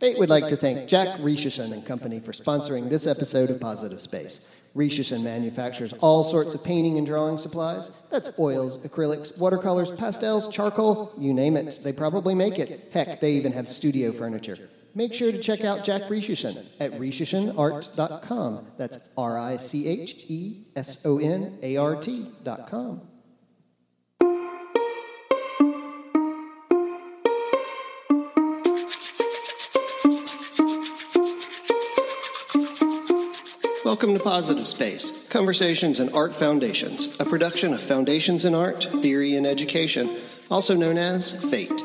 Fate would like to thank Jack Richeson and Company for sponsoring this episode of Positive Space. Richeson manufactures all sorts of painting and drawing supplies. That's oils, acrylics, watercolors, pastels, charcoal, you name it. They probably make it. Heck, they even have studio furniture. Make sure to check out Jack Richeson at richesonart.com. That's R I C H E S O N A R T.com. Welcome to Positive Space Conversations in Art Foundations, a production of Foundations in Art, Theory, and Education, also known as FATE.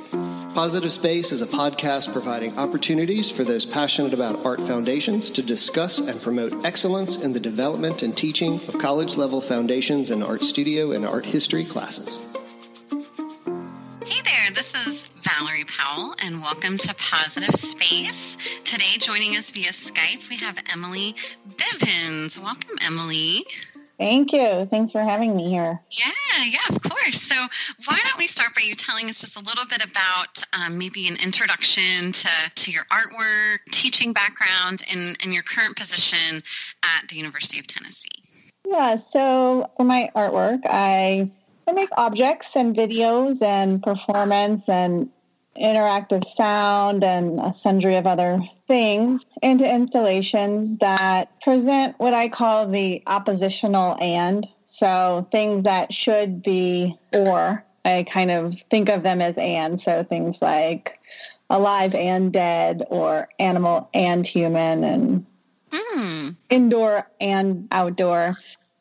Positive Space is a podcast providing opportunities for those passionate about art foundations to discuss and promote excellence in the development and teaching of college level foundations in art studio and art history classes. Hey there, this is Valerie Powell, and welcome to Positive Space. Today, joining us via Skype, we have Emily Bivens. Welcome, Emily. Thank you. Thanks for having me here. Yeah, yeah, of course. So, why don't we start by you telling us just a little bit about um, maybe an introduction to, to your artwork, teaching background, and, and your current position at the University of Tennessee? Yeah, so for my artwork, I, I make objects and videos and performance and interactive sound and a sundry of other things into installations that present what I call the oppositional and. So things that should be or. I kind of think of them as and. So things like alive and dead or animal and human and mm. indoor and outdoor.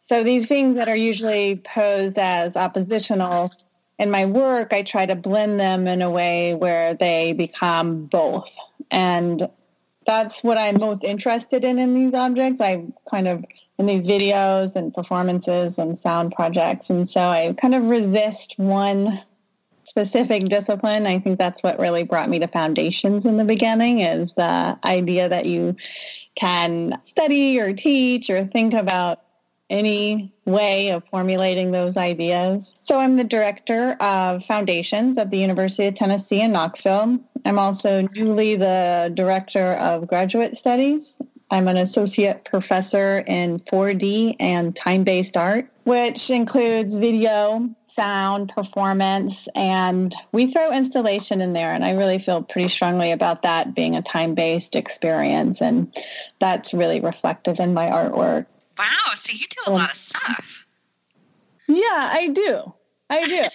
So these things that are usually posed as oppositional in my work, I try to blend them in a way where they become both. And that's what I'm most interested in in these objects. I kind of in these videos and performances and sound projects. And so I kind of resist one specific discipline. I think that's what really brought me to foundations in the beginning is the idea that you can study or teach or think about any way of formulating those ideas. So I'm the director of foundations at the University of Tennessee in Knoxville. I'm also newly the director of graduate studies. I'm an associate professor in 4D and time-based art, which includes video, sound, performance, and we throw installation in there. And I really feel pretty strongly about that being a time-based experience. And that's really reflective in my artwork. Wow. So you do a um, lot of stuff. Yeah, I do. I do.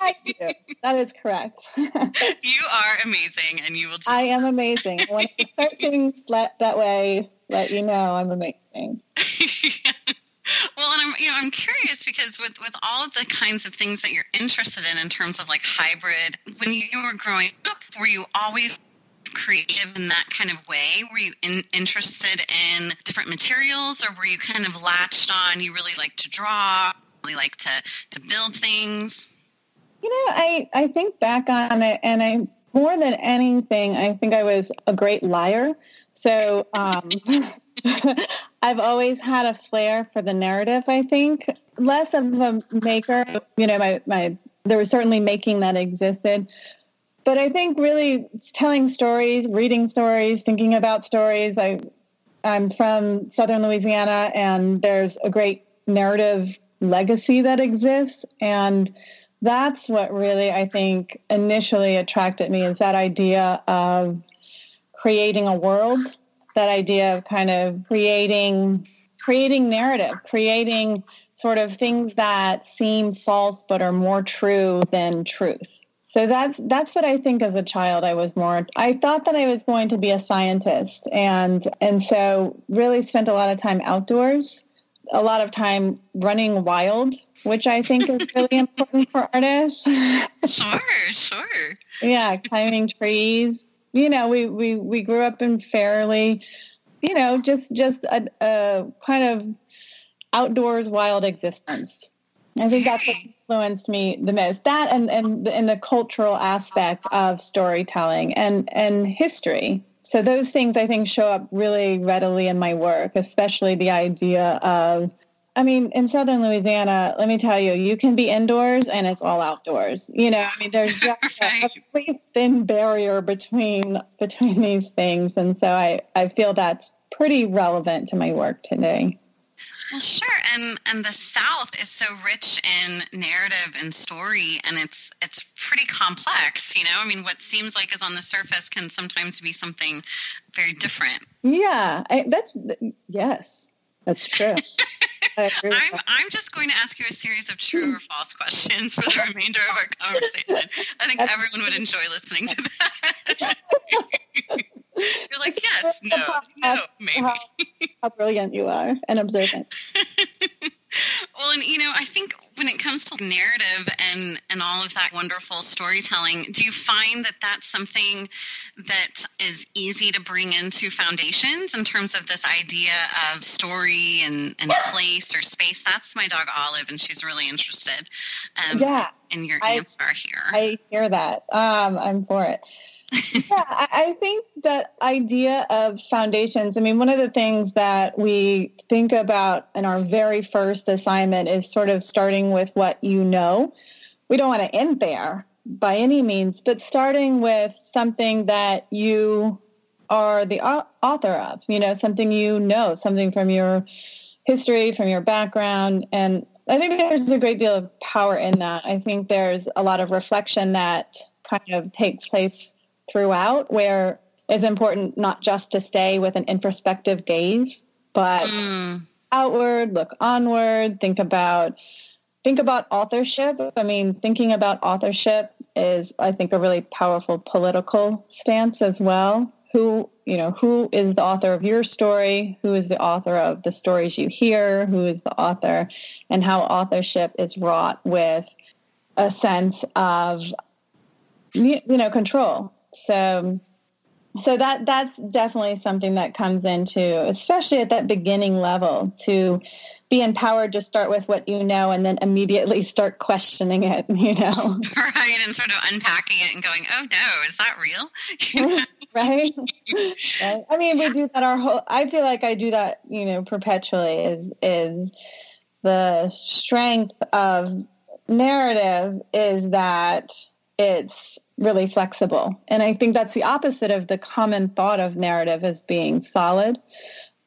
I do. That is correct. you are amazing, and you will. Just... I am amazing. When I start things let, that way, let you know I'm amazing. well, and I'm you know I'm curious because with with all the kinds of things that you're interested in in terms of like hybrid, when you were growing up, were you always creative in that kind of way? Were you in, interested in different materials, or were you kind of latched on? You really like to draw, really like to to build things. You know, I I think back on it, and I more than anything, I think I was a great liar. So um, I've always had a flair for the narrative. I think less of a maker. You know, my my there was certainly making that existed, but I think really telling stories, reading stories, thinking about stories. I, I'm from Southern Louisiana, and there's a great narrative legacy that exists, and that's what really I think initially attracted me is that idea of creating a world, that idea of kind of creating creating narrative, creating sort of things that seem false but are more true than truth. So that's that's what I think as a child I was more I thought that I was going to be a scientist and and so really spent a lot of time outdoors, a lot of time running wild, which I think is really important for artists. Sure, sure. yeah, climbing trees. You know, we we we grew up in fairly, you know, just just a, a kind of outdoors wild existence. I think that's what influenced me the most. That and and and the cultural aspect of storytelling and and history. So those things I think show up really readily in my work, especially the idea of I mean, in southern Louisiana, let me tell you, you can be indoors and it's all outdoors. You know, I mean, there's just right. a pretty thin barrier between between these things, and so I I feel that's pretty relevant to my work today. Well, sure, and and the South is so rich in narrative and story, and it's it's pretty complex. You know, I mean, what seems like is on the surface can sometimes be something very different. Yeah, I, that's yes, that's true. I'm I'm just going to ask you a series of true or false questions for the remainder of our conversation. I think everyone would enjoy listening to that. You're like, yes, no, no, maybe. How, how brilliant you are and observant. well, and you know, I think when it comes to narrative and and all of that wonderful storytelling, do you find that that's something that is easy to bring into foundations in terms of this idea of story and and place or space? That's my dog Olive, and she's really interested. Um, yeah, in your I, answer here. I hear that. Um, I'm for it yeah, I think that idea of foundations. I mean, one of the things that we think about in our very first assignment is sort of starting with what you know. We don't want to end there by any means, but starting with something that you are the author of, you know, something you know, something from your history, from your background. And I think there's a great deal of power in that. I think there's a lot of reflection that kind of takes place throughout where it's important not just to stay with an introspective gaze, but mm. outward, look onward, think about think about authorship. I mean, thinking about authorship is I think a really powerful political stance as well. Who, you know, who is the author of your story? Who is the author of the stories you hear? Who is the author? And how authorship is wrought with a sense of you know control so so that that's definitely something that comes into especially at that beginning level to be empowered to start with what you know and then immediately start questioning it you know? Right and sort of unpacking it and going oh no is that real? Right? right? I mean we do that our whole i feel like i do that you know perpetually is is the strength of narrative is that it's really flexible. And I think that's the opposite of the common thought of narrative as being solid.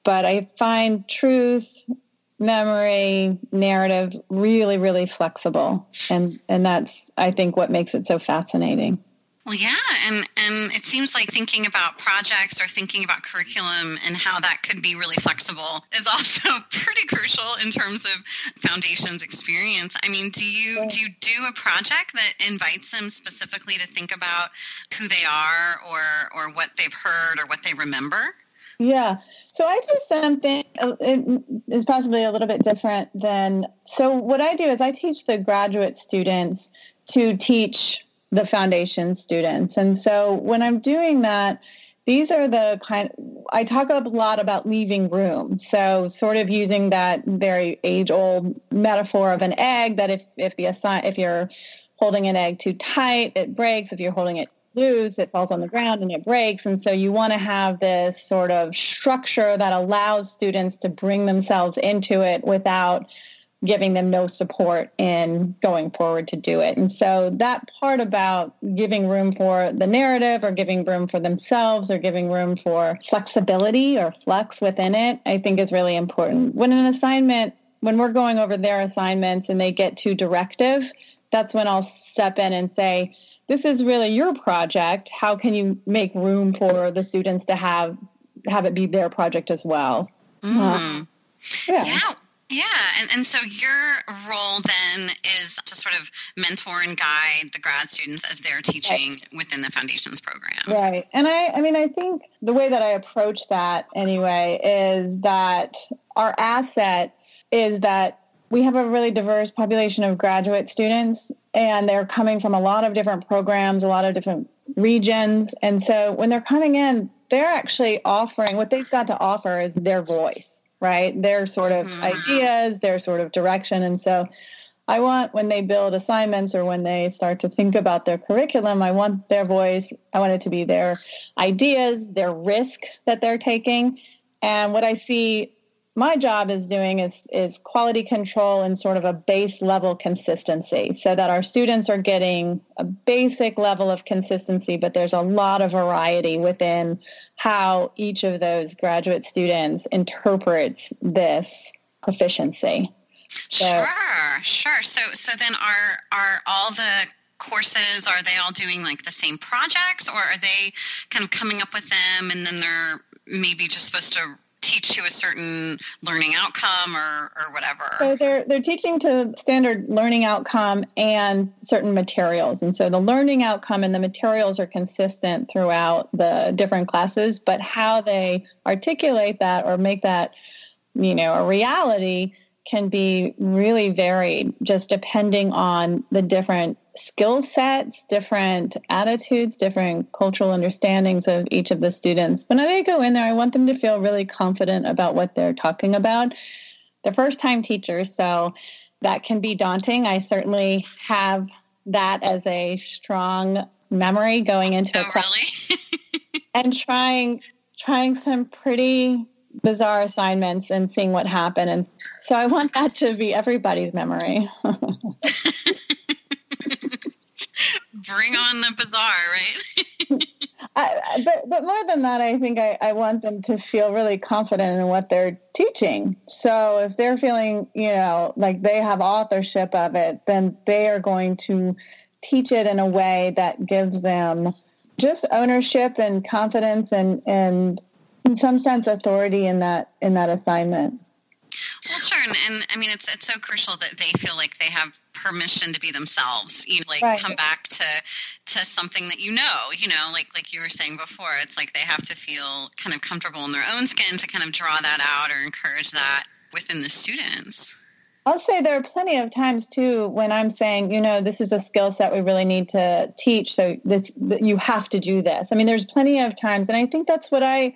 But I find truth, memory, narrative really, really flexible. And and that's I think what makes it so fascinating. Well, yeah, and and it seems like thinking about projects or thinking about curriculum and how that could be really flexible is also pretty crucial in terms of foundations experience. I mean, do you do you do a project that invites them specifically to think about who they are or or what they've heard or what they remember? Yeah. So I do something uh, it is possibly a little bit different than so what I do is I teach the graduate students to teach the foundation students. And so when I'm doing that, these are the kind I talk a lot about leaving room. So sort of using that very age old metaphor of an egg that if if the assign if you're holding an egg too tight, it breaks. If you're holding it loose, it falls on the ground and it breaks. And so you want to have this sort of structure that allows students to bring themselves into it without giving them no support in going forward to do it. And so that part about giving room for the narrative or giving room for themselves or giving room for flexibility or flex within it, I think is really important. When an assignment, when we're going over their assignments and they get too directive, that's when I'll step in and say, this is really your project. How can you make room for the students to have have it be their project as well? Mm. Uh, yeah. yeah. Yeah, and, and so your role then is to sort of mentor and guide the grad students as they're teaching right. within the foundations program. Right. And I I mean I think the way that I approach that anyway is that our asset is that we have a really diverse population of graduate students and they're coming from a lot of different programs, a lot of different regions. And so when they're coming in, they're actually offering what they've got to offer is their voice right? Their sort of mm-hmm. ideas, their sort of direction. And so I want when they build assignments or when they start to think about their curriculum, I want their voice, I want it to be their ideas, their risk that they're taking. And what I see my job is doing is is quality control and sort of a base level consistency so that our students are getting a basic level of consistency but there's a lot of variety within how each of those graduate students interprets this proficiency. So, sure sure. So so then are are all the courses are they all doing like the same projects or are they kind of coming up with them and then they're maybe just supposed to teach to a certain learning outcome or, or whatever? So they're they're teaching to standard learning outcome and certain materials. And so the learning outcome and the materials are consistent throughout the different classes, but how they articulate that or make that, you know, a reality can be really varied just depending on the different skill sets, different attitudes, different cultural understandings of each of the students. When they go in there, I want them to feel really confident about what they're talking about. They're first time teachers, so that can be daunting. I certainly have that as a strong memory going into oh, a class really? and trying trying some pretty bizarre assignments and seeing what happened and so i want that to be everybody's memory bring on the bizarre, right? I, but, but more than that, I think I, I want them to feel really confident in what they're teaching. So if they're feeling, you know, like they have authorship of it, then they are going to teach it in a way that gives them just ownership and confidence and, and in some sense authority in that in that assignment. Well, sure, and, and, I mean it's it's so crucial that they feel like they have permission to be themselves. You know, like right. come back to to something that you know. You know, like like you were saying before, it's like they have to feel kind of comfortable in their own skin to kind of draw that out or encourage that within the students. I'll say there are plenty of times too when I'm saying, you know, this is a skill set we really need to teach. So this, you have to do this. I mean, there's plenty of times, and I think that's what I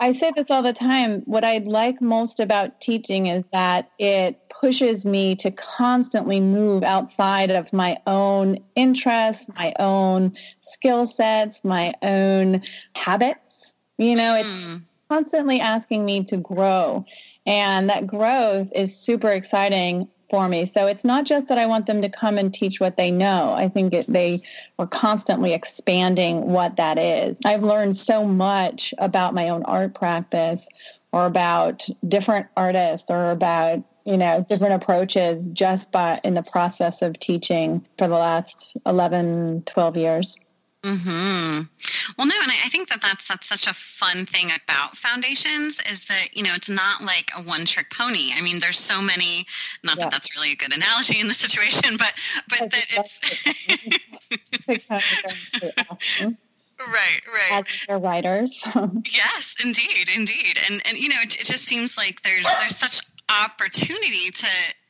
I say this all the time. What I like most about teaching is that it pushes me to constantly move outside of my own interests, my own skill sets, my own habits. You know, it's hmm. constantly asking me to grow. And that growth is super exciting for me. So it's not just that I want them to come and teach what they know. I think it, they are constantly expanding what that is. I've learned so much about my own art practice or about different artists or about you know different approaches just by in the process of teaching for the last 11 12 years Hmm. Well, no, and I, I think that that's that's such a fun thing about foundations is that you know it's not like a one trick pony. I mean, there's so many. Not yeah. that that's really a good analogy in the situation, but but that it's. right right as writers yes indeed indeed and and you know it, it just seems like there's there's such opportunity to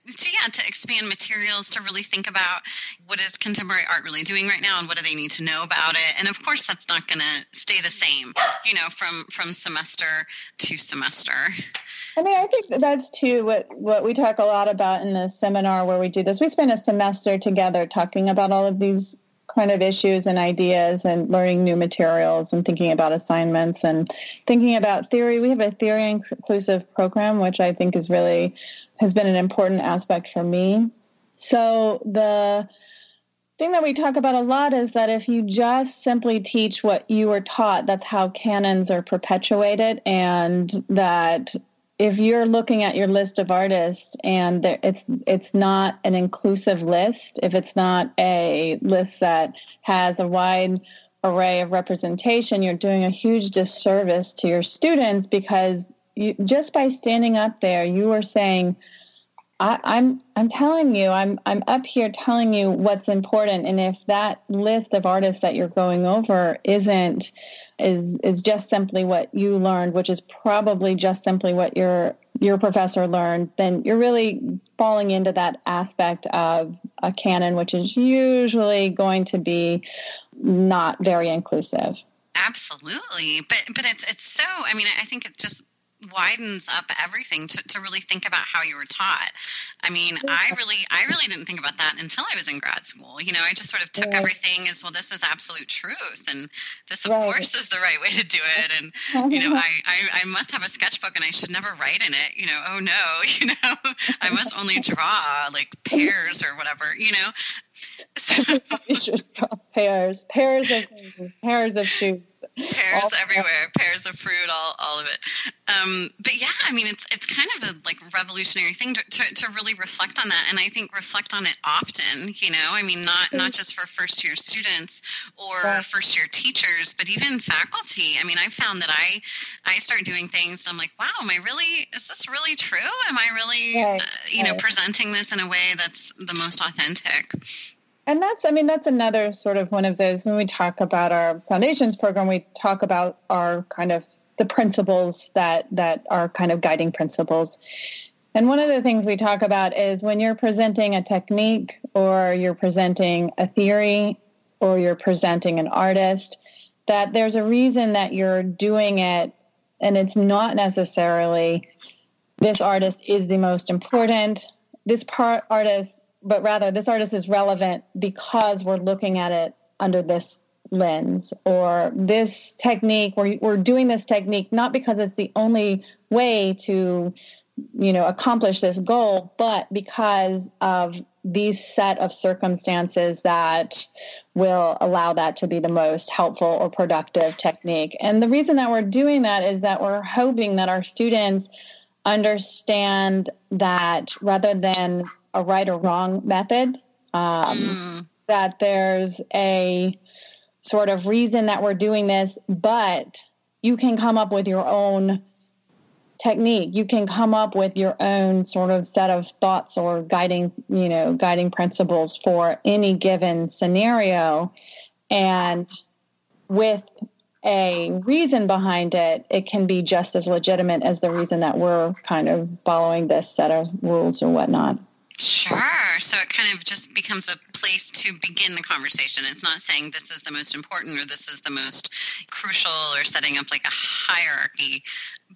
to, yeah, to expand materials, to really think about what is contemporary art really doing right now and what do they need to know about it. And of course, that's not going to stay the same, you know, from from semester to semester. I mean, I think that's too what what we talk a lot about in the seminar where we do this. We spend a semester together talking about all of these kind of issues and ideas and learning new materials and thinking about assignments and thinking about theory. We have a theory inclusive program, which I think is really has been an important aspect for me. So the thing that we talk about a lot is that if you just simply teach what you were taught, that's how canons are perpetuated, and that if you're looking at your list of artists and it's it's not an inclusive list, if it's not a list that has a wide array of representation, you're doing a huge disservice to your students because you, just by standing up there, you are saying, I, I'm I'm telling you, I'm I'm up here telling you what's important. And if that list of artists that you're going over isn't is is just simply what you learned, which is probably just simply what your your professor learned, then you're really falling into that aspect of a canon, which is usually going to be not very inclusive. Absolutely, but but it's it's so. I mean, I think it just widens up everything to, to really think about how you were taught. I mean, I really, I really didn't think about that until I was in grad school. You know, I just sort of took everything as well. This is absolute truth, and this, of right. course, is the right way to do it. And you know, I, I, I must have a sketchbook, and I should never write in it. You know, oh no, you know, I must only draw like pears or whatever. You know, so, pairs, pairs of pairs of shoes pears everywhere, pears of fruit, all, all of it. Um, but yeah, I mean, it's it's kind of a like revolutionary thing to, to, to, really reflect on that, and I think reflect on it often. You know, I mean, not not mm-hmm. just for first year students or right. first year teachers, but even faculty. I mean, I found that I I start doing things, and I'm like, wow, am I really? Is this really true? Am I really, right. uh, you right. know, presenting this in a way that's the most authentic? And that's, I mean, that's another sort of one of those when we talk about our foundations program, we talk about our kind of the principles that that are kind of guiding principles. And one of the things we talk about is when you're presenting a technique or you're presenting a theory or you're presenting an artist, that there's a reason that you're doing it and it's not necessarily this artist is the most important. This part artist but rather this artist is relevant because we're looking at it under this lens or this technique. We're, we're doing this technique not because it's the only way to you know accomplish this goal but because of these set of circumstances that will allow that to be the most helpful or productive technique. And the reason that we're doing that is that we're hoping that our students understand that rather than a right or wrong method, um, mm. that there's a sort of reason that we're doing this, but you can come up with your own technique. You can come up with your own sort of set of thoughts or guiding, you know, guiding principles for any given scenario. And with a reason behind it, it can be just as legitimate as the reason that we're kind of following this set of rules or whatnot. Sure. So it kind of just becomes a place to begin the conversation. It's not saying this is the most important or this is the most crucial or setting up like a hierarchy.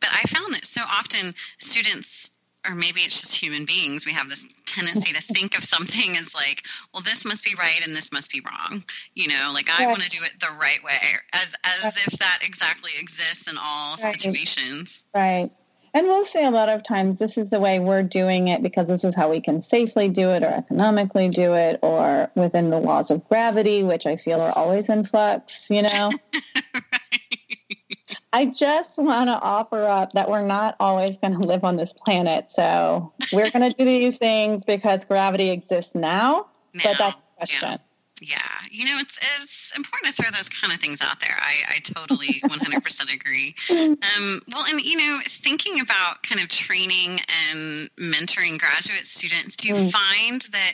But I found that so often students or maybe it's just human beings we have this tendency to think of something as like well this must be right and this must be wrong you know like i want to do it the right way as as if that exactly exists in all right. situations. Right. And we'll say a lot of times this is the way we're doing it because this is how we can safely do it or economically do it or within the laws of gravity which i feel are always in flux you know I just want to offer up that we're not always going to live on this planet. So we're going to do these things because gravity exists now. now but that's the question. Yeah. Yeah, you know, it's it's important to throw those kind of things out there. I, I totally 100% agree. Um, well, and you know, thinking about kind of training and mentoring graduate students, do you mm. find that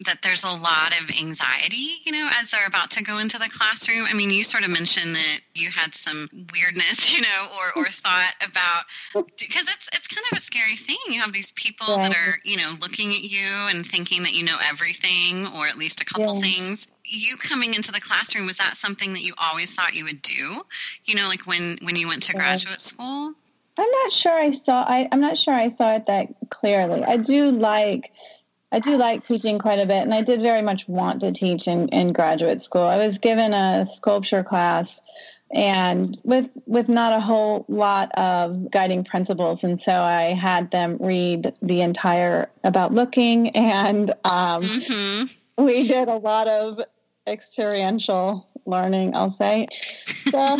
that there's a lot of anxiety, you know, as they're about to go into the classroom. I mean, you sort of mentioned that you had some weirdness, you know, or, or thought about because it's it's kind of a scary thing. You have these people yeah. that are, you know, looking at you and thinking that you know everything or at least a couple yeah. things. You coming into the classroom was that something that you always thought you would do? You know, like when when you went to graduate school? I'm not sure I saw I, I'm not sure I saw it that clearly. I do like I do like teaching quite a bit, and I did very much want to teach in, in graduate school. I was given a sculpture class and with with not a whole lot of guiding principles and so i had them read the entire about looking and um, mm-hmm. we did a lot of experiential learning i'll say so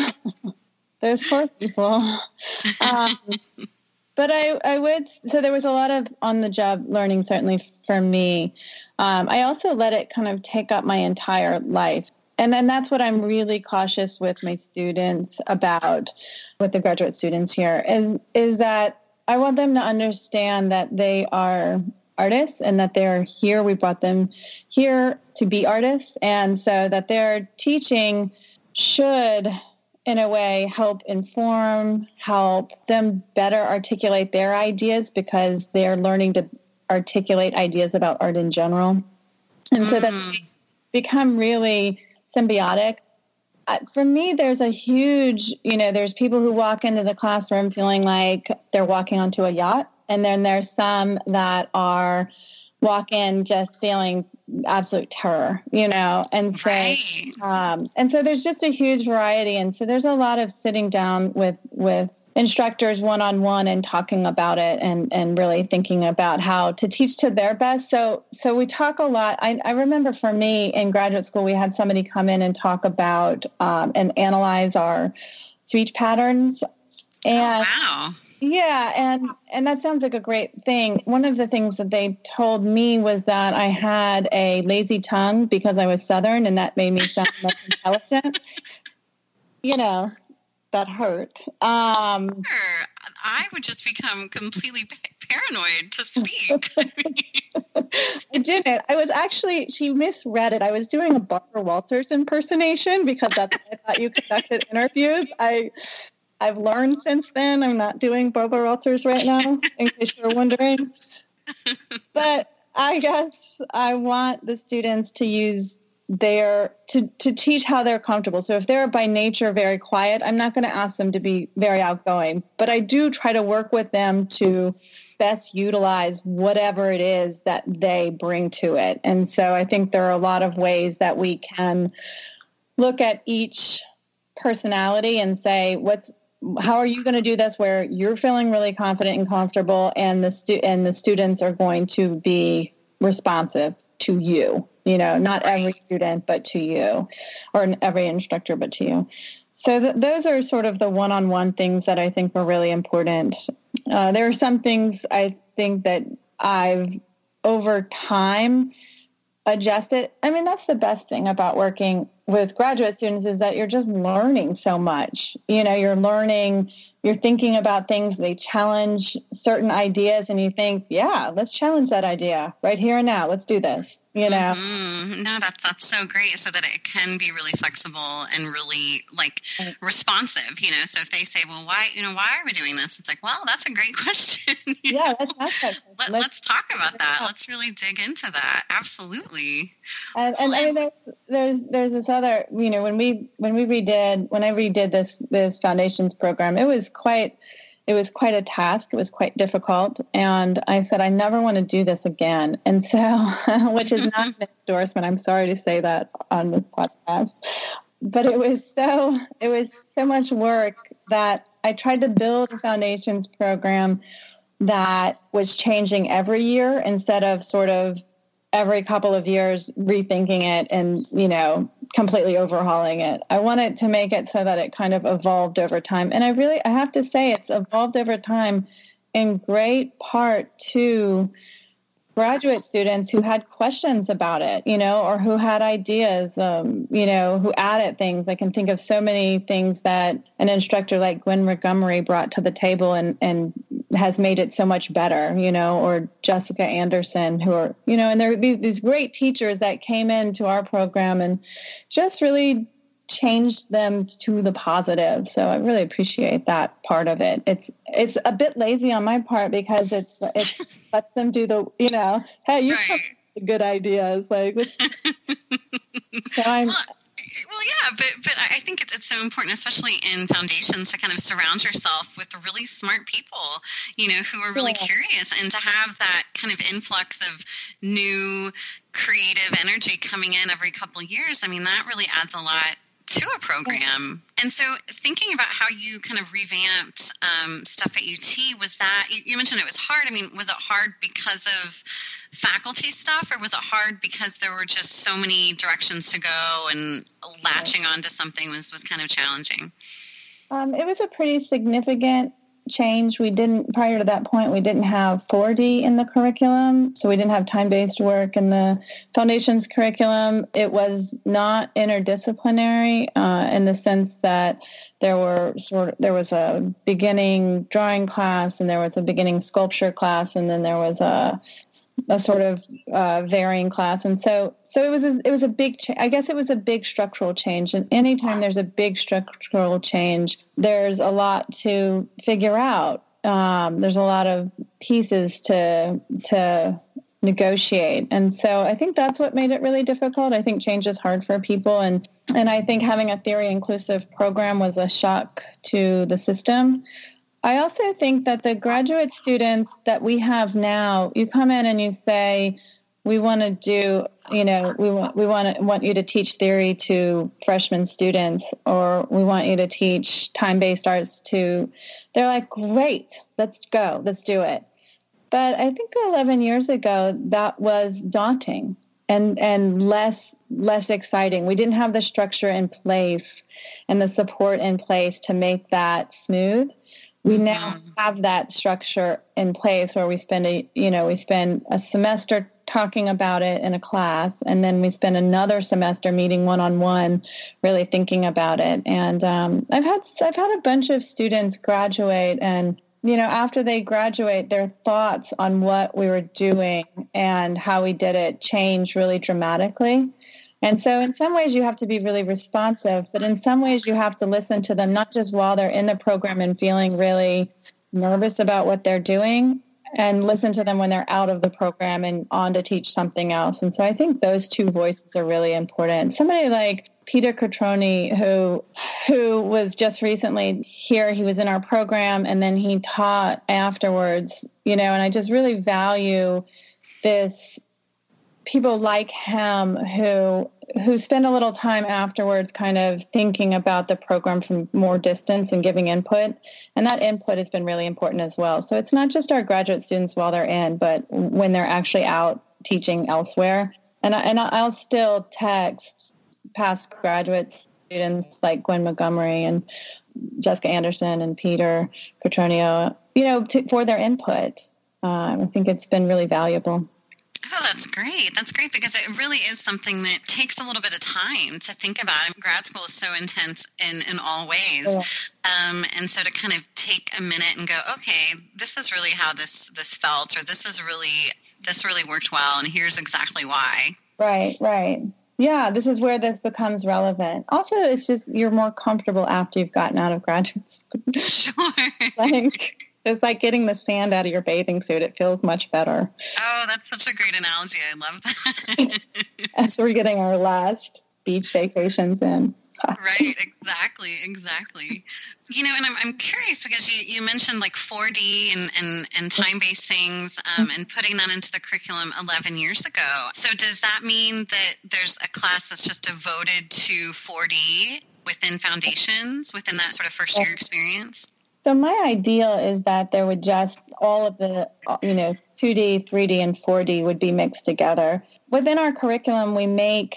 there's poor people um, but I, I would so there was a lot of on the job learning certainly for me. Um, i also let it kind of take up my entire life. And then that's what i'm really cautious with my students about with the graduate students here is is that i want them to understand that they are artists and that they're here. We brought them here to be artists. And so that their teaching should in a way help inform, help them better articulate their ideas because they're learning to articulate ideas about art in general. And so that mm. become really symbiotic for me, there's a huge, you know, there's people who walk into the classroom feeling like they're walking onto a yacht. And then there's some that are walk in just feeling absolute terror, you know, and so, right. um, and so there's just a huge variety. And so there's a lot of sitting down with, with instructors one-on-one and talking about it and, and really thinking about how to teach to their best. So, so we talk a lot. I, I remember for me in graduate school, we had somebody come in and talk about, um, and analyze our speech patterns. And oh, wow yeah, and and that sounds like a great thing. One of the things that they told me was that I had a lazy tongue because I was Southern, and that made me sound less intelligent. You know, that hurt. Um, sure. I would just become completely paranoid to speak. I didn't. I was actually she misread it. I was doing a Barbara Walters impersonation because that's how I thought you conducted interviews. I I've learned since then. I'm not doing Barbara Walters right now, in case you're wondering. But I guess I want the students to use their to to teach how they're comfortable. So if they're by nature very quiet, I'm not going to ask them to be very outgoing, but I do try to work with them to best utilize whatever it is that they bring to it. And so I think there are a lot of ways that we can look at each personality and say what's how are you going to do this where you're feeling really confident and comfortable and the stu- and the students are going to be responsive to you you know not every student but to you or every instructor but to you? So th- those are sort of the one-on-one things that i think are really important. Uh, there are some things i think that i've over time adjusted. I mean that's the best thing about working with graduate students is that you're just learning so much. You know, you're learning, you're thinking about things, they challenge certain ideas, and you think, yeah, let's challenge that idea right here and now. Let's do this you know? Mm-hmm. no that's that's so great so that it can be really flexible and really like responsive you know? So if they say well why you know why are we doing this? It's like well that's a great question. Yeah let's, ask Let, let's, let's talk about that. let's really dig into that. Absolutely. And, and, mean, there's, there's there's this other you know when we when we redid when I redid this this foundations program it was quite it was quite a task. It was quite difficult. And I said, I never want to do this again. And so, which is not an endorsement. I'm sorry to say that on this podcast. But it was so, it was so much work that I tried to build a foundations program that was changing every year instead of sort of every couple of years rethinking it and you know completely overhauling it. I wanted to make it so that it kind of evolved over time. And i really i have to say it's evolved over time in great part to graduate students who had questions about it, you know, or who had ideas, um, you know, who added things. I can think of so many things that an instructor like Gwen Montgomery brought to the table and, and has made it so much better, you know, or Jessica Anderson, who are, you know, and there are these, these great teachers that came into our program and just really changed them to the positive. So I really appreciate that part of it. It's it's a bit lazy on my part because it's it lets them do the you know hey you right. come good ideas like. so I'm. Well, well, yeah, but but I think it's, it's so important, especially in foundations, to kind of surround yourself with really smart people, you know, who are really yeah. curious, and to have that kind of influx of new creative energy coming in every couple years. I mean, that really adds a lot to a program. And so, thinking about how you kind of revamped um, stuff at UT, was that you, mentioned it was hard? I mean, was it hard because of faculty stuff, or was it hard because there were just so many directions to go and latching onto something was, was kind of challenging? Um, it was a pretty significant change. We didn't, prior to that point, we didn't have 4D in the curriculum. So we didn't have time based work in the foundations curriculum. It was not interdisciplinary uh, in the sense that there were sort of, there was a beginning drawing class and there was a beginning sculpture class and then there was a a sort of uh, varying class, and so so it was a, it was a big. Cha- I guess it was a big structural change. And anytime there's a big structural change, there's a lot to figure out. Um, there's a lot of pieces to to negotiate. And so I think that's what made it really difficult. I think change is hard for people and and I think having a theory inclusive program was a shock to the system. I also think that the graduate students that we have now, you come in and you say, we want to do, you know, we want we want to want you to teach theory to freshman students, or we want you to teach time-based arts to. They're like, great, let's go, let's do it. But I think 11 years ago, that was daunting and and less less exciting. We didn't have the structure in place and the support in place to make that smooth. We now mm-hmm. have that structure in place where we spend a you know we spend a semester talking about it in a class and then we spend another semester meeting one on one really thinking about it and um, I've had I've had a bunch of students graduate and you know, after they graduate, their thoughts on what we were doing and how we did it change really dramatically. And so, in some ways, you have to be really responsive, but in some ways, you have to listen to them, not just while they're in the program and feeling really nervous about what they're doing, and listen to them when they're out of the program and on to teach something else. And so, I think those two voices are really important. Somebody like Peter Cutrone, who who was just recently here. He was in our program, and then he taught afterwards. You know, and I just really value this people like him who who spend a little time afterwards kind of thinking about the program from more distance and giving input and that input has been really important as well so it's not just our graduate students while they're in but when they're actually out teaching elsewhere and I, and I'll still text past graduate students like Gwen Montgomery and Jessica Anderson and Peter Petronio, you know, to, for their input. Uh, I think it's been really valuable. Oh, that's great. That's great because it really is something that takes a little bit of time to think about. I mean, grad school is so intense in, in all ways. Yeah. Um, and so to kind of take a minute and go, okay, this is really how this this felt, or this is really this really worked well, and here's exactly why. Right, right. Yeah, this is where this becomes relevant. Also, it's just you're more comfortable after you've gotten out of graduate school. Sure. like it's like getting the sand out of your bathing suit. It feels much better. Oh, that's such a great analogy. I love that. As we're getting our last beach vacations in. right, exactly, exactly. You know, and I'm, I'm curious because you, you mentioned like 4D and, and, and time based things um, and putting that into the curriculum 11 years ago. So, does that mean that there's a class that's just devoted to 4D within foundations, within that sort of first year experience? So, my ideal is that there would just all of the, you know, 2D, 3D, and 4D would be mixed together. Within our curriculum, we make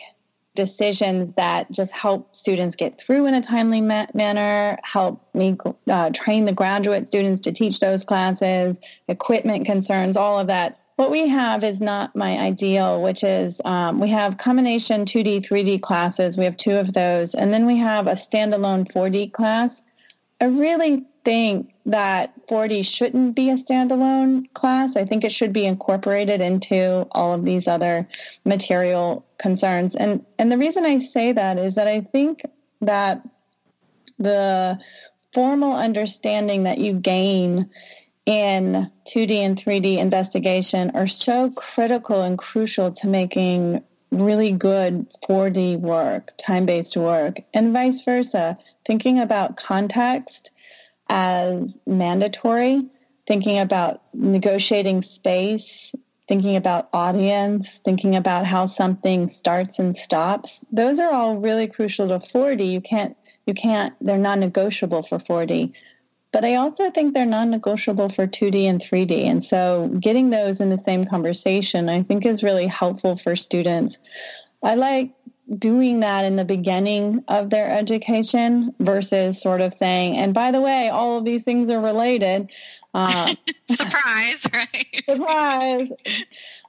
decisions that just help students get through in a timely ma- manner, help me uh, train the graduate students to teach those classes, equipment concerns, all of that. What we have is not my ideal, which is um, we have combination 2D, 3D classes. We have two of those. And then we have a standalone 4D class. I really think that 4D shouldn't be a standalone class. I think it should be incorporated into all of these other material concerns. And and the reason I say that is that I think that the formal understanding that you gain in 2D and 3D investigation are so critical and crucial to making really good 4D work, time-based work, and vice versa. Thinking about context as mandatory, thinking about negotiating space, thinking about audience, thinking about how something starts and stops. Those are all really crucial to 4D. You can't, you can't, they're non negotiable for 4D. But I also think they're non negotiable for 2D and 3D. And so getting those in the same conversation, I think, is really helpful for students. I like doing that in the beginning of their education versus sort of saying, and by the way, all of these things are related. Uh, surprise, right? surprise.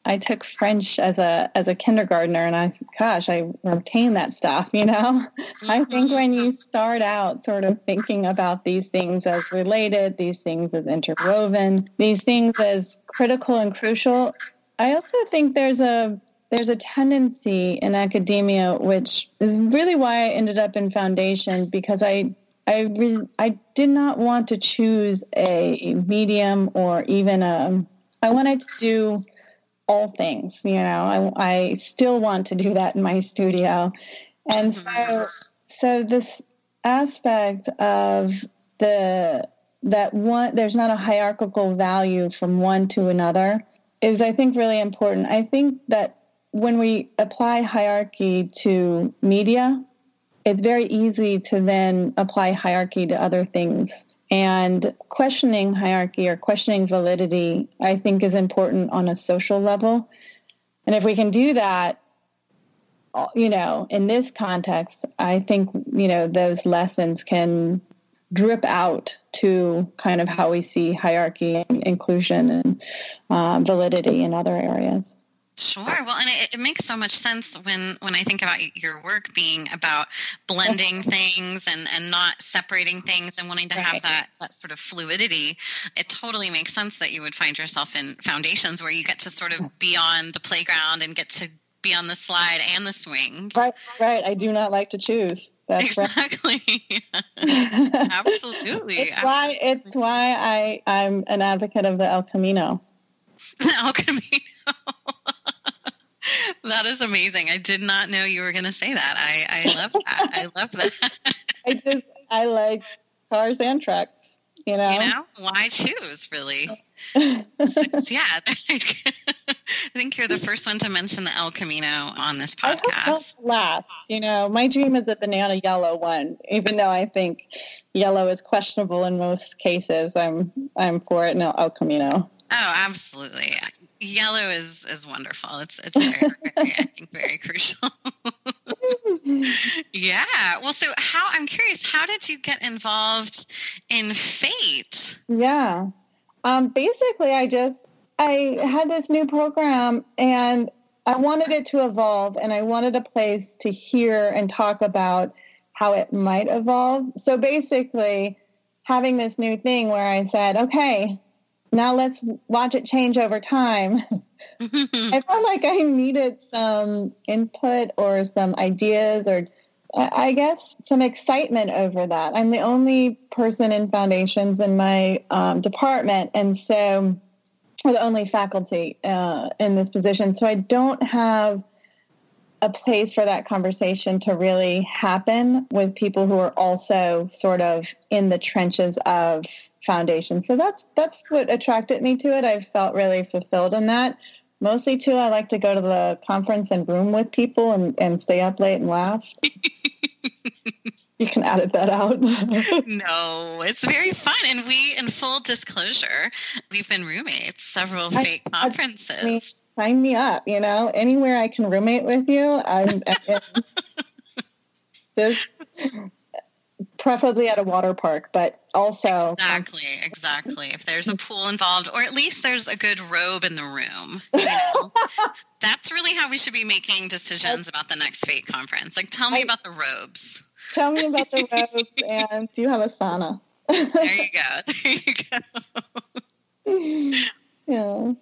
I took French as a as a kindergartner, and I, gosh, I retained that stuff. You know, I think when you start out sort of thinking about these things as related, these things as interwoven, these things as critical and crucial, I also think there's a there's a tendency in academia, which is really why I ended up in foundation because I I re- I did not want to choose a medium or even a. I wanted to do all things. You know, I, I still want to do that in my studio, and so mm-hmm. so this aspect of the that one there's not a hierarchical value from one to another is I think really important. I think that when we apply hierarchy to media, it's very easy to then apply hierarchy to other things. And questioning hierarchy or questioning validity, I think, is important on a social level. And if we can do that, you know, in this context, I think, you know, those lessons can drip out to kind of how we see hierarchy and inclusion and um, validity in other areas. Sure. Well, and it, it, makes so much sense when when I think about your work being about blending things and and not separating things and wanting to right. have that that sort of fluidity. It totally makes sense that you would find yourself in foundations where you get to sort of be on the playground and get to be on the slide and the swing. Right. Right. I do not like to choose. That's exactly. Right. Absolutely. it's why it's why I I'm an advocate of the El Camino. El Camino. that is amazing. I did not know you were going to say that. I I love that. I love that. I just I like cars and trucks. You know. You know why choose really? yeah. I think you're the first one to mention the El Camino on this podcast. Laugh. You know, my dream is a banana yellow one, even though I think yellow is questionable in most cases. I'm I'm for it No, El Camino. Oh, absolutely. Yellow is is wonderful. It's it's very, very I think very crucial. yeah. Well, so how I'm curious, how did you get involved in FATE? Yeah. Um, basically, I just I had this new program and I wanted it to evolve and I wanted a place to hear and talk about how it might evolve. So basically, having this new thing where I said, okay, now let's watch it change over time. I felt like I needed some input or some ideas or I guess some excitement over that. I'm the only person in foundations in my um, department. And so or the only faculty uh, in this position. So I don't have a place for that conversation to really happen with people who are also sort of in the trenches of foundation. So that's that's what attracted me to it. I felt really fulfilled in that. Mostly too, I like to go to the conference and room with people and, and stay up late and laugh. you can edit that out. no, it's very fun. And we, in full disclosure, we've been roommates several I, FATE conferences. I, sign me up, you know, anywhere I can roommate with you. I'm, I'm just preferably at a water park, but also exactly, exactly. If there's a pool involved, or at least there's a good robe in the room. You know? That's really how we should be making decisions about the next FATE conference. Like, tell me I, about the robes. Tell me about the robes, and do you have a sauna? there you go. There you go.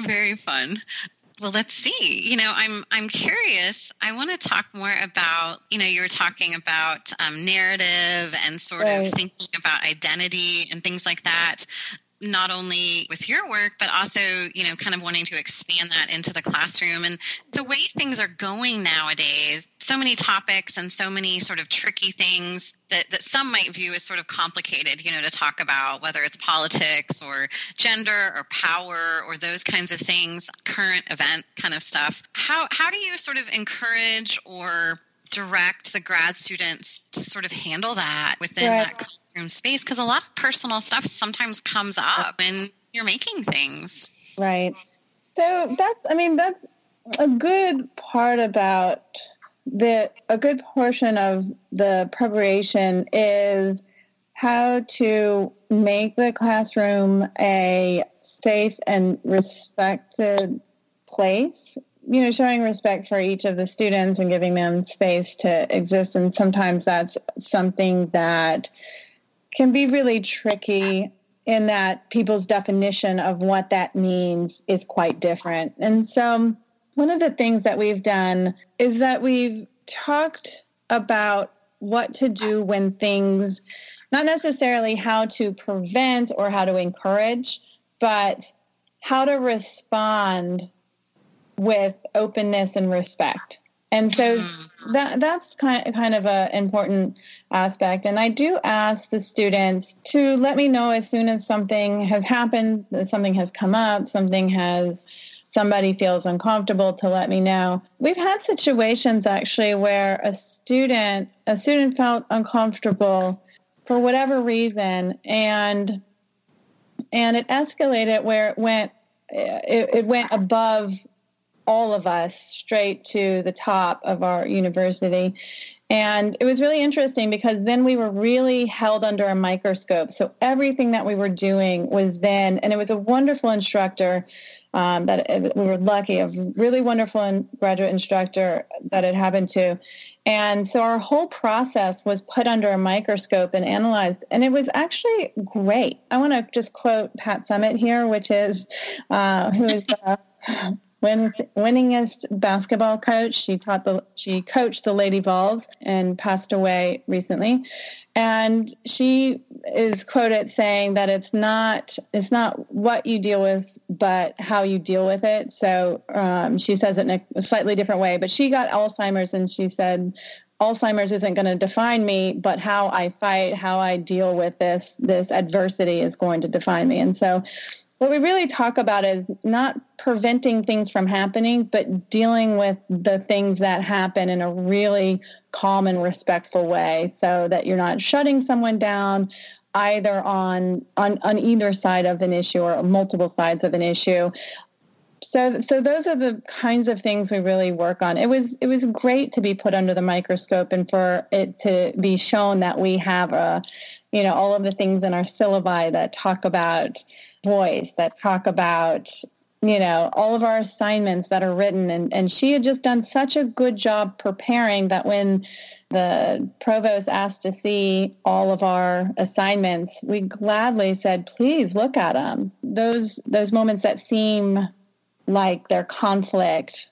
yeah. Very fun. Well, let's see. You know, I'm I'm curious. I want to talk more about. You know, you were talking about um, narrative and sort right. of thinking about identity and things like that not only with your work but also you know kind of wanting to expand that into the classroom. And the way things are going nowadays so many topics and so many sort of tricky things that, that some might view as sort of complicated you know to talk about whether it's politics or gender or power or those kinds of things current event kind of stuff. How how do you sort of encourage or direct the grad students to sort of handle that within right. that classroom space because a lot of personal stuff sometimes comes up when you're making things. Right. So that's, I mean, that's a good part about the, a good portion of the preparation is how to make the classroom a safe and respected place you know, showing respect for each of the students and giving them space to exist. And sometimes that's something that can be really tricky in that people's definition of what that means is quite different. And so, one of the things that we've done is that we've talked about what to do when things, not necessarily how to prevent or how to encourage, but how to respond with openness and respect. And so mm-hmm. that that's kind of, kind of an important aspect. And I do ask the students to let me know as soon as something has happened, something has come up, something has somebody feels uncomfortable to let me know. We've had situations actually where a student a student felt uncomfortable for whatever reason and and it escalated where it went it, it went above all of us straight to the top of our university. And it was really interesting because then we were really held under a microscope. So everything that we were doing was then, and it was a wonderful instructor um, that it, we were lucky, a really wonderful graduate instructor that it happened to. And so our whole process was put under a microscope and analyzed, and it was actually great. I want to just quote Pat Summitt here, which is uh, who is uh, win, winningest basketball coach. She taught the she coached the Lady Vols and passed away recently. And she is quoted saying that it's not it's not what you deal with, but how you deal with it. So um, she says it in a slightly different way. But she got Alzheimer's, and she said Alzheimer's isn't going to define me, but how I fight, how I deal with this this adversity is going to define me. And so what we really talk about is not preventing things from happening, but dealing with the things that happen in a really calm and respectful way so that you're not shutting someone down either on on, on either side of an issue or multiple sides of an issue. So so those are the kinds of things we really work on. It was it was great to be put under the microscope and for it to be shown that we have a you know all of the things in our syllabi that talk about voice that talk about you know all of our assignments that are written. And, and she had just done such a good job preparing that when the provost asked to see all of our assignments we gladly said please look at them those those moments that seem like they're conflict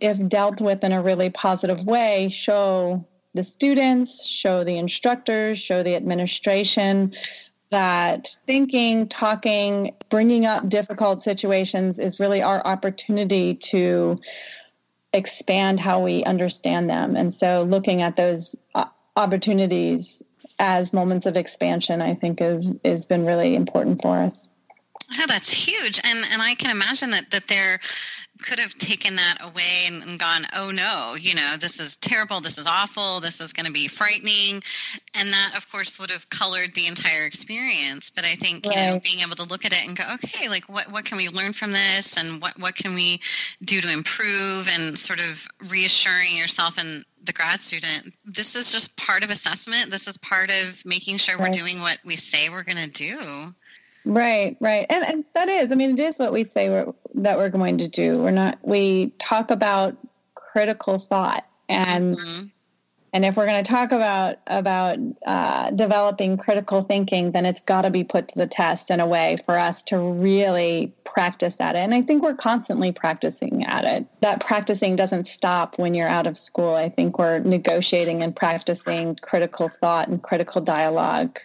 if dealt with in a really positive way show the students show the instructors show the administration that thinking, talking, bringing up difficult situations is really our opportunity to expand how we understand them. And so looking at those uh, opportunities as moments of expansion, I think is has been really important for us. Oh, that's huge. And and I can imagine that that there could have taken that away and, and, gone, oh no, you know, this is terrible, this is awful, this is going to be frightening. And that, of course, would have colored the entire experience. But I think, right. you know, being able to look at it and go, okay, like what, what can we learn from this and what, what can we do to improve and sort of reassuring yourself and the grad student, this is just part of assessment. This is part of making sure right. we're doing what we say we're going to do. Right, right. And, and that is, I mean, it is what we say we're, that we're going to do. We're not, we talk about critical thought and, mm-hmm. and if we're going to talk about, about uh, developing critical thinking, then it's got to be put to the test in a way for us to really practice at it. And I think we're constantly practicing at it. That practicing doesn't stop when you're out of school. I think we're negotiating and practicing critical thought and critical dialogue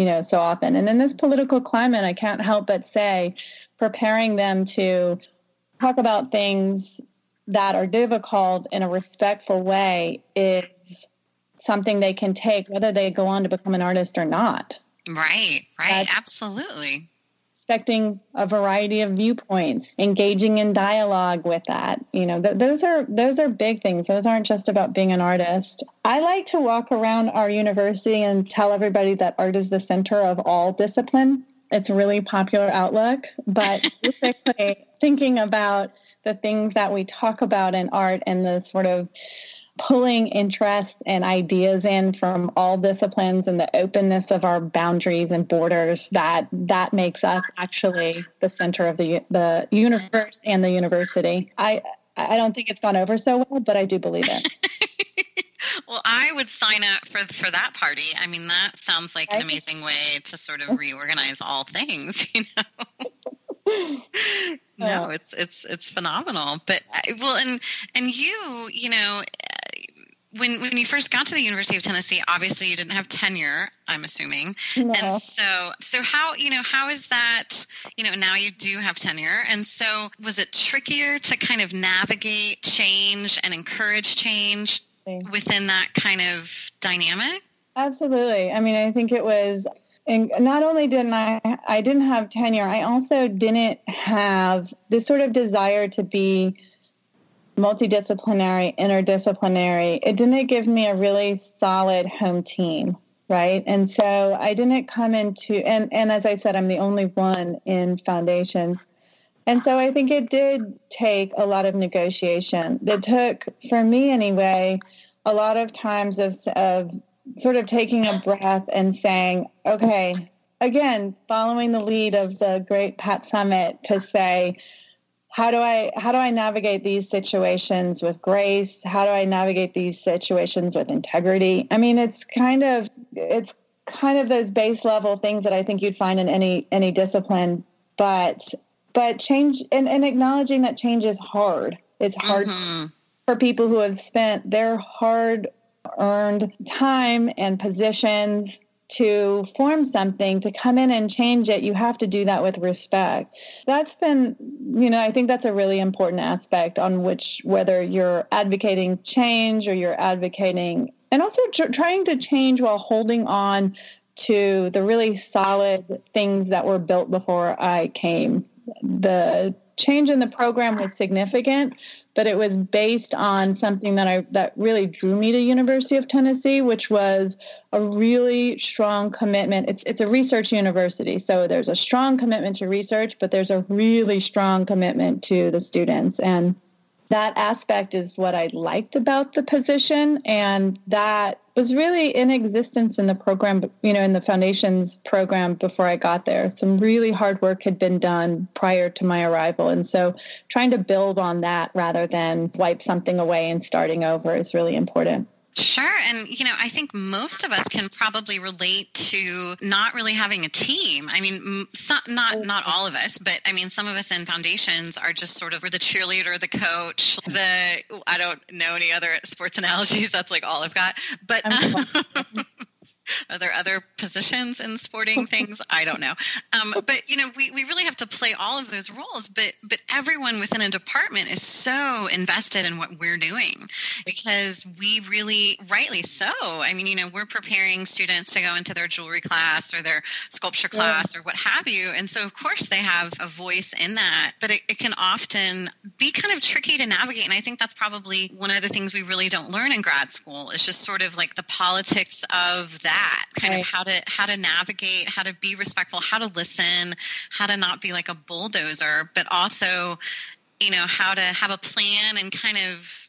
you know, so often. And in this political climate, I can't help but say, preparing them to talk about things that are difficult in a respectful way is something they can take, whether they go on to become an artist or not. Right, right, That's, absolutely respecting a variety of viewpoints, engaging in dialogue with that. You know, th- those are those are big things. Those aren't just about being an artist. I like to walk around our university and tell everybody that art is the center of all discipline. It's a really popular outlook, but basically thinking about the things that we talk about in art and the sort of pulling interest and ideas in from all disciplines and the openness of our boundaries and borders that that makes us actually the center of the the universe and the university. I I don't think it's gone over so well, but I do believe it. well, I would sign up for for that party. I mean, that sounds like an amazing way to sort of reorganize all things, you know. no, it's it's it's phenomenal. But uh, well, and and you, you know, when when you first got to the University of Tennessee, obviously you didn't have tenure, I'm assuming. No. And so so how, you know, how is that, you know, now you do have tenure. And so was it trickier to kind of navigate change and encourage change within that kind of dynamic? Absolutely. I mean, I think it was and not only didn't I I didn't have tenure, I also didn't have this sort of desire to be multidisciplinary, interdisciplinary, it didn't give me a really solid home team, right? And so I didn't come into and and as I said, I'm the only one in foundations. And so I think it did take a lot of negotiation. It took, for me anyway, a lot of times of, of sort of taking a breath and saying, okay, again, following the lead of the great Pat Summitt to say, how do I how do I navigate these situations with grace? How do I navigate these situations with integrity? I mean, it's kind of it's kind of those base level things that I think you'd find in any any discipline, but but change and, and acknowledging that change is hard. It's hard mm-hmm. for people who have spent their hard earned time and positions to form something to come in and change it you have to do that with respect. That's been you know i think that's a really important aspect on which whether you're advocating change or you're advocating and also tr- trying to change while holding on to the really solid things that were built before i came. The change in the program was significant but it was based on something that I that really drew me to University of Tennessee, which was a really strong commitment. It's it's a research university, so there's a strong commitment to research, but there's a really strong commitment to the students and that aspect is what I liked about the position. And that was really in existence in the program, you know, in the foundations program before I got there. Some really hard work had been done prior to my arrival. And so trying to build on that rather than wipe something away and starting over is really important. Sure. And, you know, I think most of us can probably relate to not really having a team. I mean, some, not oh. not all of us, but I mean, some of us in foundations are just sort of the cheerleader, the coach, the, I don't know any other sports analogies. That's like all I've got. But, Are there other positions in sporting things? I don't know. Um, but you know, we, we really have to play all of those roles. But but everyone within a department is so invested in what we're doing because we really, rightly so. I mean, you know, we're preparing students to go into their jewelry class or their sculpture class yeah. or what have you, and so of course they have a voice in that. But it, it can often be kind of tricky to navigate, and I think that's probably one of the things we really don't learn in grad school is just sort of like the politics of that that kind right. of how to how to navigate how to be respectful how to listen how to not be like a bulldozer but also you know how to have a plan and kind of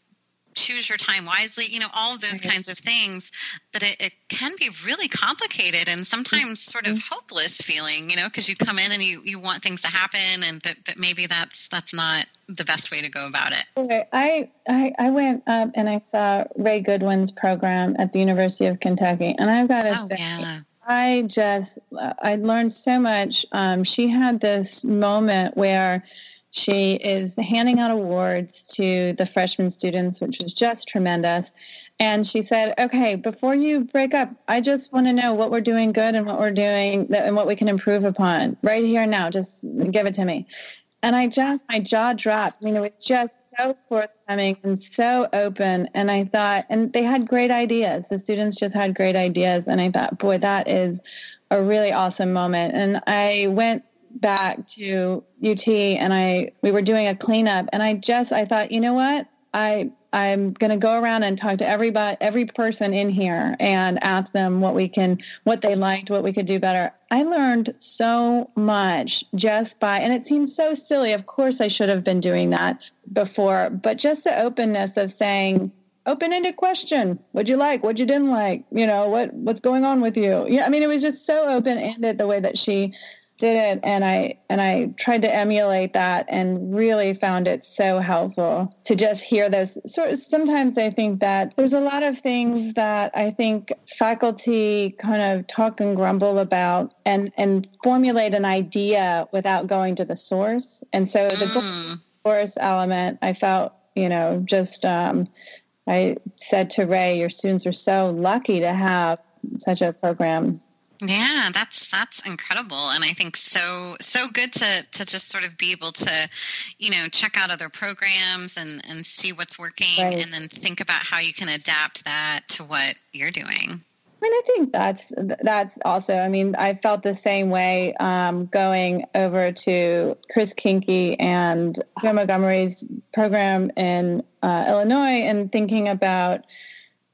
choose your time wisely you know all of those kinds of things but it, it, can be really complicated and sometimes sort of mm-hmm. hopeless feeling you know because you come in and you, you want things to happen and but, but maybe that's that's not the best way to go about it okay. I, I i went up and i saw Rae Goodwin's program at the university of kentucky and i've got to oh, say yeah. I just, I learned so much. Um, she had this moment where she is handing out awards to the freshman students, which was just tremendous. And she said, okay, before you break up, I just want to know what we're doing good and what we're doing and what we can improve upon right here now. Just give it to me. And I just, my jaw dropped. I mean, it was just so forthcoming and so open. And I thought, and they had great ideas. The students just had great ideas. And I thought, boy, that is a really awesome moment. And I went back to UT and I we were doing a cleanup and I just I thought, you know what? I I'm going to go around and talk to everybody every person in here and ask them what we can what they liked, what we could do better. I learned so much just by and it seems so silly. Of course I should have been doing that before, but just the openness of saying open-ended question what'd you like what you didn't like you know what what's going on with you yeah i mean it was just so open-ended the way that she did it and I and I tried to emulate that and really found it so helpful to just hear those sort of sometimes I think that there's a lot of things that I think faculty kind of talk and grumble about and and formulate an idea without going to the source. And so the mm. source element I felt, you know, just um I said to Rae, your students are so lucky to have such a program yeah, that's that's incredible, and I think so so good to to just sort of be able to, you know, check out other programs and and see what's working, right. and then think about how you can adapt that to what you're doing. I mean, I think that's that's also. I mean, I felt the same way um, going over to Chris Kinky and Joe Montgomery's program in uh, Illinois and thinking about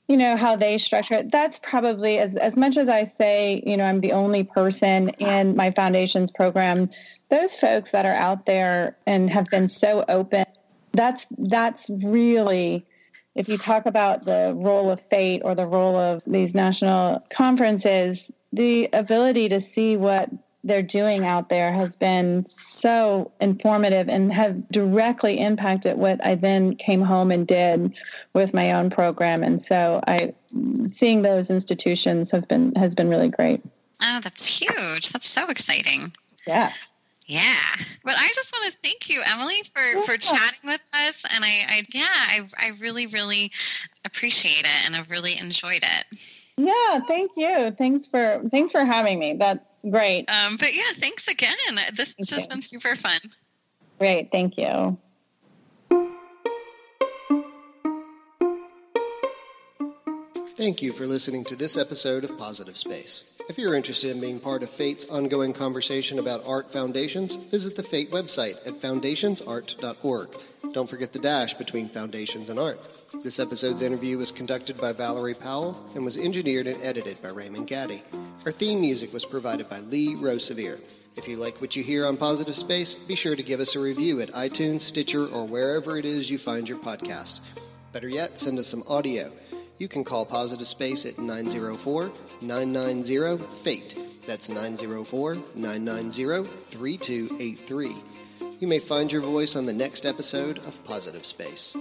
you know how they structure it. That's probably as, as much as i say you know i'm the only person in my foundations program those folks that are out there and have been so open that's that's really if you talk about the role of FATE or the role of these national conferences the ability to see what they're doing out there has been so informative and have directly impacted what I then came home and did with my own program. And so I seeing those institutions have been has been really great. Oh, that's huge. That's so exciting. Yeah. Yeah. But I just want to thank you, Emily, for, yeah. for chatting with us. And I, I yeah, I, I really, really appreciate it and I've really enjoyed it. Yeah, thank you. Thanks for thanks for having me. That's great. Um, but yeah, thanks again. This has just been super fun. Great, thank you. Thank you for listening to this episode of Positive Space. If you're interested in being part of FATE's ongoing conversation about art foundations, visit the FATE website at foundations-art.org. Don't forget the dash between foundations and art. This episode's interview was conducted by Valerie Powell and was engineered and edited by Raymond Gaddy. Our theme music was provided by Lee Rosevere. If you like what you hear on Positive Space, be sure to give us a review at iTunes, Stitcher, or wherever it is you find your podcast. Better yet, send us some audio you can call Positive Space at 904 990 FATE. That's 904 990 3283. You may find your voice on the next episode of Positive Space.